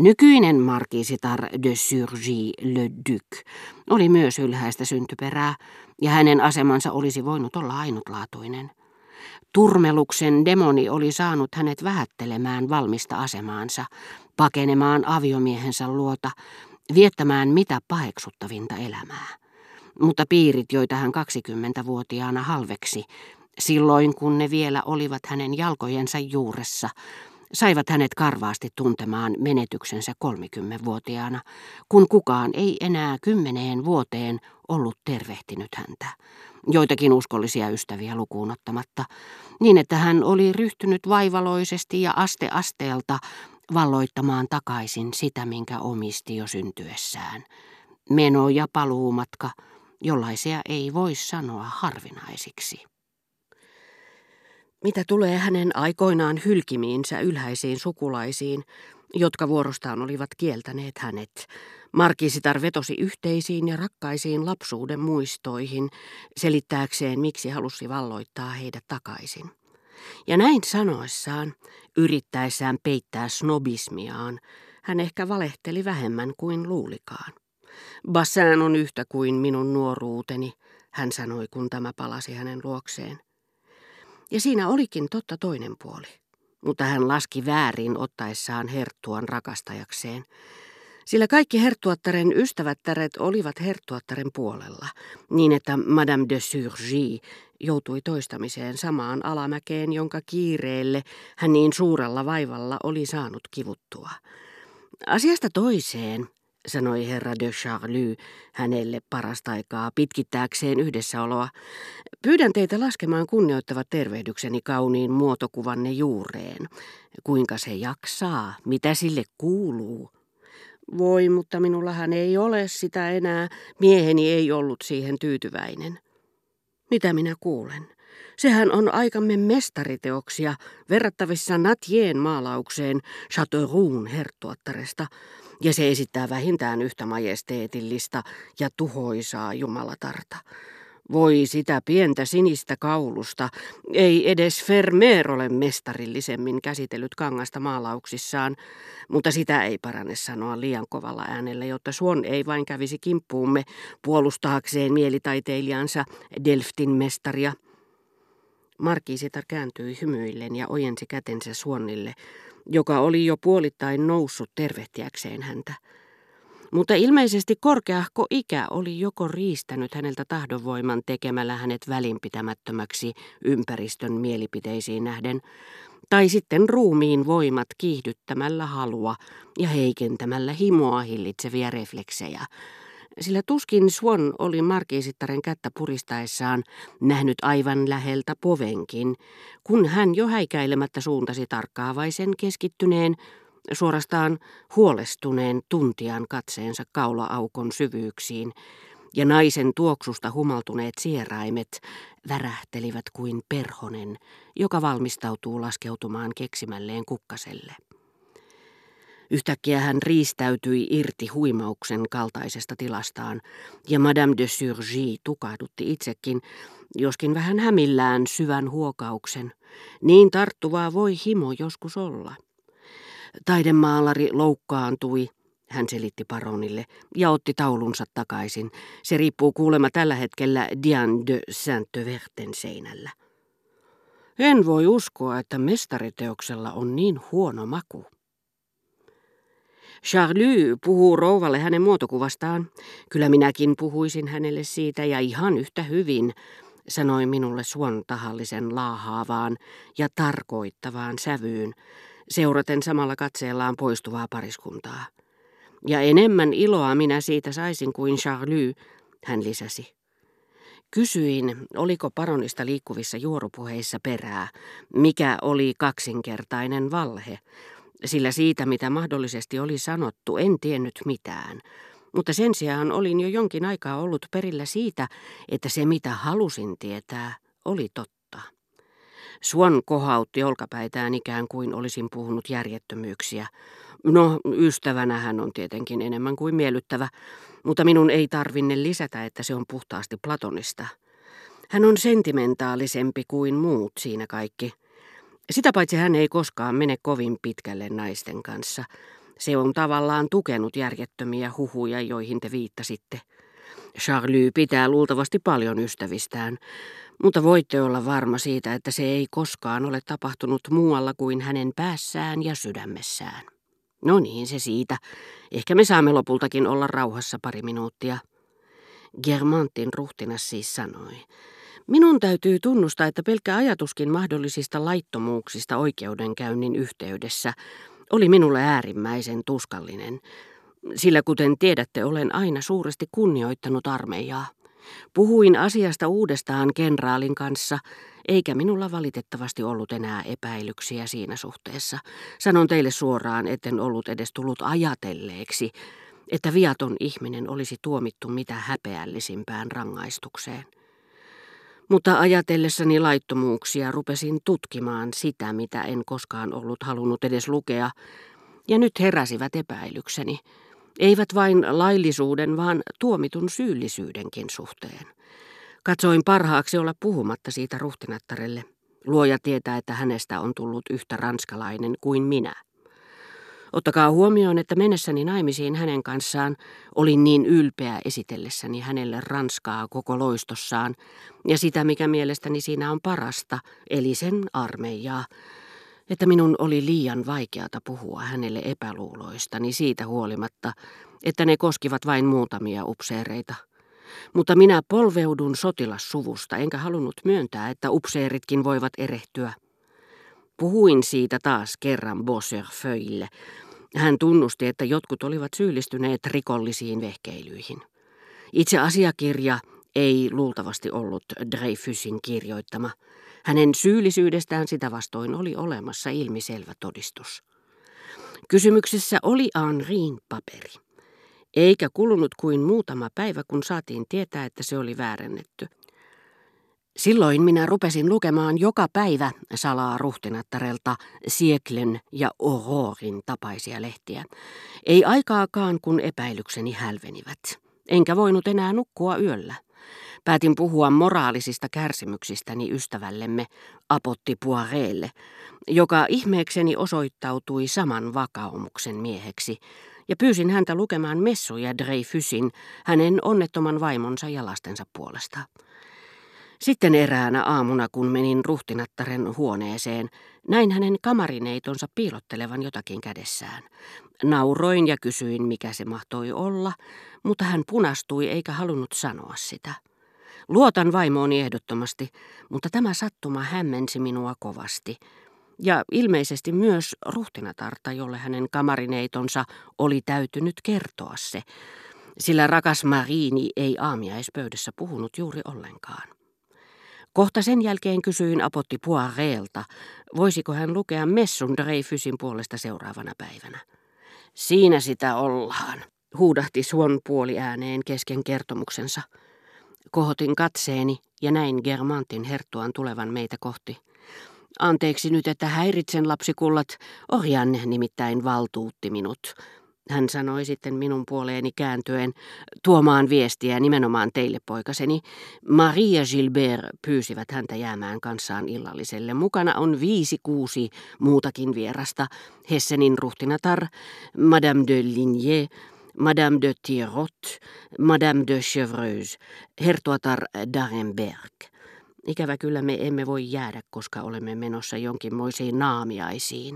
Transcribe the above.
Nykyinen markiisitar de Surgy le Duc oli myös ylhäistä syntyperää, ja hänen asemansa olisi voinut olla ainutlaatuinen. Turmeluksen demoni oli saanut hänet vähättelemään valmista asemaansa, pakenemaan aviomiehensä luota, viettämään mitä paheksuttavinta elämää. Mutta piirit, joita hän 20-vuotiaana halveksi, silloin kun ne vielä olivat hänen jalkojensa juuressa, saivat hänet karvaasti tuntemaan menetyksensä 30-vuotiaana, kun kukaan ei enää kymmeneen vuoteen ollut tervehtinyt häntä, joitakin uskollisia ystäviä lukuun ottamatta, niin että hän oli ryhtynyt vaivaloisesti ja aste asteelta valloittamaan takaisin sitä, minkä omisti jo syntyessään. Meno- ja paluumatka, jollaisia ei voi sanoa harvinaisiksi. Mitä tulee hänen aikoinaan hylkimiinsä ylhäisiin sukulaisiin, jotka vuorostaan olivat kieltäneet hänet, Markisitar vetosi yhteisiin ja rakkaisiin lapsuuden muistoihin, selittääkseen miksi halusi valloittaa heidät takaisin. Ja näin sanoessaan, yrittäessään peittää snobismiaan, hän ehkä valehteli vähemmän kuin luulikaan. Bassin on yhtä kuin minun nuoruuteni, hän sanoi, kun tämä palasi hänen luokseen. Ja siinä olikin totta toinen puoli. Mutta hän laski väärin ottaessaan herttuan rakastajakseen. Sillä kaikki herttuattaren ystävättäret olivat herttuattaren puolella, niin että Madame de Surgy joutui toistamiseen samaan alamäkeen, jonka kiireelle hän niin suurella vaivalla oli saanut kivuttua. Asiasta toiseen sanoi herra de Charlie hänelle parasta aikaa pitkittääkseen yhdessäoloa. Pyydän teitä laskemaan kunnioittavat tervehdykseni kauniin muotokuvanne juureen. Kuinka se jaksaa? Mitä sille kuuluu? Voi, mutta minullahan ei ole sitä enää. Mieheni ei ollut siihen tyytyväinen. Mitä minä kuulen? Sehän on aikamme mestariteoksia verrattavissa Natien maalaukseen Chateauroun herttuattaresta ja se esittää vähintään yhtä majesteetillista ja tuhoisaa jumalatarta. Voi sitä pientä sinistä kaulusta, ei edes Vermeer ole mestarillisemmin käsitellyt kangasta maalauksissaan, mutta sitä ei parane sanoa liian kovalla äänellä, jotta Suon ei vain kävisi kimppuumme puolustaakseen mielitaiteilijansa Delftin mestaria. Markiisitar kääntyi hymyillen ja ojensi kätensä Suonnille, joka oli jo puolittain noussut tervehtiäkseen häntä. Mutta ilmeisesti korkeahko ikä oli joko riistänyt häneltä tahdonvoiman tekemällä hänet välinpitämättömäksi ympäristön mielipiteisiin nähden, tai sitten ruumiin voimat kiihdyttämällä halua ja heikentämällä himoa hillitseviä refleksejä, sillä tuskin Swan oli markiisittaren kättä puristaessaan nähnyt aivan läheltä povenkin, kun hän jo häikäilemättä suuntasi tarkkaavaisen keskittyneen, suorastaan huolestuneen tuntian katseensa kaula-aukon syvyyksiin, ja naisen tuoksusta humaltuneet sieraimet värähtelivät kuin perhonen, joka valmistautuu laskeutumaan keksimälleen kukkaselle. Yhtäkkiä hän riistäytyi irti huimauksen kaltaisesta tilastaan, ja Madame de Surgy tukahdutti itsekin, joskin vähän hämillään syvän huokauksen. Niin tarttuvaa voi himo joskus olla. Taidemaalari loukkaantui, hän selitti paronille, ja otti taulunsa takaisin. Se riippuu kuulemma tällä hetkellä Diane de Saint-Verten seinällä. En voi uskoa, että mestariteoksella on niin huono maku. Charlie puhuu rouvalle hänen muotokuvastaan. Kyllä minäkin puhuisin hänelle siitä ja ihan yhtä hyvin, sanoi minulle suon tahallisen laahaavaan ja tarkoittavaan sävyyn, seuraten samalla katseellaan poistuvaa pariskuntaa. Ja enemmän iloa minä siitä saisin kuin Charlie, hän lisäsi. Kysyin, oliko paronista liikkuvissa juorupuheissa perää, mikä oli kaksinkertainen valhe, sillä siitä, mitä mahdollisesti oli sanottu, en tiennyt mitään. Mutta sen sijaan olin jo jonkin aikaa ollut perillä siitä, että se mitä halusin tietää, oli totta. Suon kohautti olkapäitään ikään kuin olisin puhunut järjettömyyksiä. No, ystävänä hän on tietenkin enemmän kuin miellyttävä, mutta minun ei tarvinne lisätä, että se on puhtaasti platonista. Hän on sentimentaalisempi kuin muut siinä kaikki – sitä paitsi hän ei koskaan mene kovin pitkälle naisten kanssa. Se on tavallaan tukenut järjettömiä huhuja, joihin te viittasitte. Charlie pitää luultavasti paljon ystävistään, mutta voitte olla varma siitä, että se ei koskaan ole tapahtunut muualla kuin hänen päässään ja sydämessään. No niin, se siitä. Ehkä me saamme lopultakin olla rauhassa pari minuuttia. Germantin ruhtinas siis sanoi. Minun täytyy tunnustaa, että pelkkä ajatuskin mahdollisista laittomuuksista oikeudenkäynnin yhteydessä oli minulle äärimmäisen tuskallinen, sillä kuten tiedätte, olen aina suuresti kunnioittanut armeijaa. Puhuin asiasta uudestaan kenraalin kanssa, eikä minulla valitettavasti ollut enää epäilyksiä siinä suhteessa. Sanon teille suoraan, etten ollut edes tullut ajatelleeksi, että viaton ihminen olisi tuomittu mitä häpeällisimpään rangaistukseen. Mutta ajatellessani laittomuuksia rupesin tutkimaan sitä, mitä en koskaan ollut halunnut edes lukea, ja nyt heräsivät epäilykseni, eivät vain laillisuuden, vaan tuomitun syyllisyydenkin suhteen. Katsoin parhaaksi olla puhumatta siitä ruhtinattarelle. Luoja tietää, että hänestä on tullut yhtä ranskalainen kuin minä. Ottakaa huomioon, että mennessäni naimisiin hänen kanssaan olin niin ylpeä esitellessäni hänelle Ranskaa koko loistossaan ja sitä, mikä mielestäni siinä on parasta, eli sen armeijaa, että minun oli liian vaikeata puhua hänelle epäluuloistani siitä huolimatta, että ne koskivat vain muutamia upseereita. Mutta minä polveudun sotilassuvusta, enkä halunnut myöntää, että upseeritkin voivat erehtyä. Puhuin siitä taas kerran Feuille. Hän tunnusti, että jotkut olivat syyllistyneet rikollisiin vehkeilyihin. Itse asiakirja ei luultavasti ollut Dreyfusin kirjoittama. Hänen syyllisyydestään sitä vastoin oli olemassa ilmiselvä todistus. Kysymyksessä oli Henriin paperi. Eikä kulunut kuin muutama päivä, kun saatiin tietää, että se oli väärennetty. Silloin minä rupesin lukemaan joka päivä salaa ruhtinattarelta Sieklen ja Aurorin tapaisia lehtiä. Ei aikaakaan, kun epäilykseni hälvenivät. Enkä voinut enää nukkua yöllä. Päätin puhua moraalisista kärsimyksistäni ystävällemme Apotti Poireelle, joka ihmeekseni osoittautui saman vakaumuksen mieheksi, ja pyysin häntä lukemaan messuja Dreyfusin, hänen onnettoman vaimonsa ja lastensa puolesta. Sitten eräänä aamuna, kun menin ruhtinattaren huoneeseen, näin hänen kamarineitonsa piilottelevan jotakin kädessään. Nauroin ja kysyin, mikä se mahtoi olla, mutta hän punastui eikä halunnut sanoa sitä. Luotan vaimooni ehdottomasti, mutta tämä sattuma hämmensi minua kovasti. Ja ilmeisesti myös ruhtinatarta, jolle hänen kamarineitonsa oli täytynyt kertoa se, sillä rakas Marini ei aamiaispöydässä puhunut juuri ollenkaan. Kohta sen jälkeen kysyin Apotti Poireelta, voisiko hän lukea Messun Dreyfusin puolesta seuraavana päivänä. Siinä sitä ollaan, huudahti Suon puoli ääneen kesken kertomuksensa. Kohotin katseeni ja näin Germantin herttuan tulevan meitä kohti. Anteeksi nyt, että häiritsen lapsikullat, Orjan nimittäin valtuutti minut. Hän sanoi sitten minun puoleeni kääntyen, tuomaan viestiä nimenomaan teille poikaseni. Maria Gilbert pyysivät häntä jäämään kanssaan illalliselle. Mukana on viisi kuusi muutakin vierasta. Hessenin ruhtinatar, Madame de Ligné, Madame de Tirot, Madame de Chevreuse, hertuatar d'Arenberg. Ikävä kyllä me emme voi jäädä, koska olemme menossa jonkinmoisiin naamiaisiin.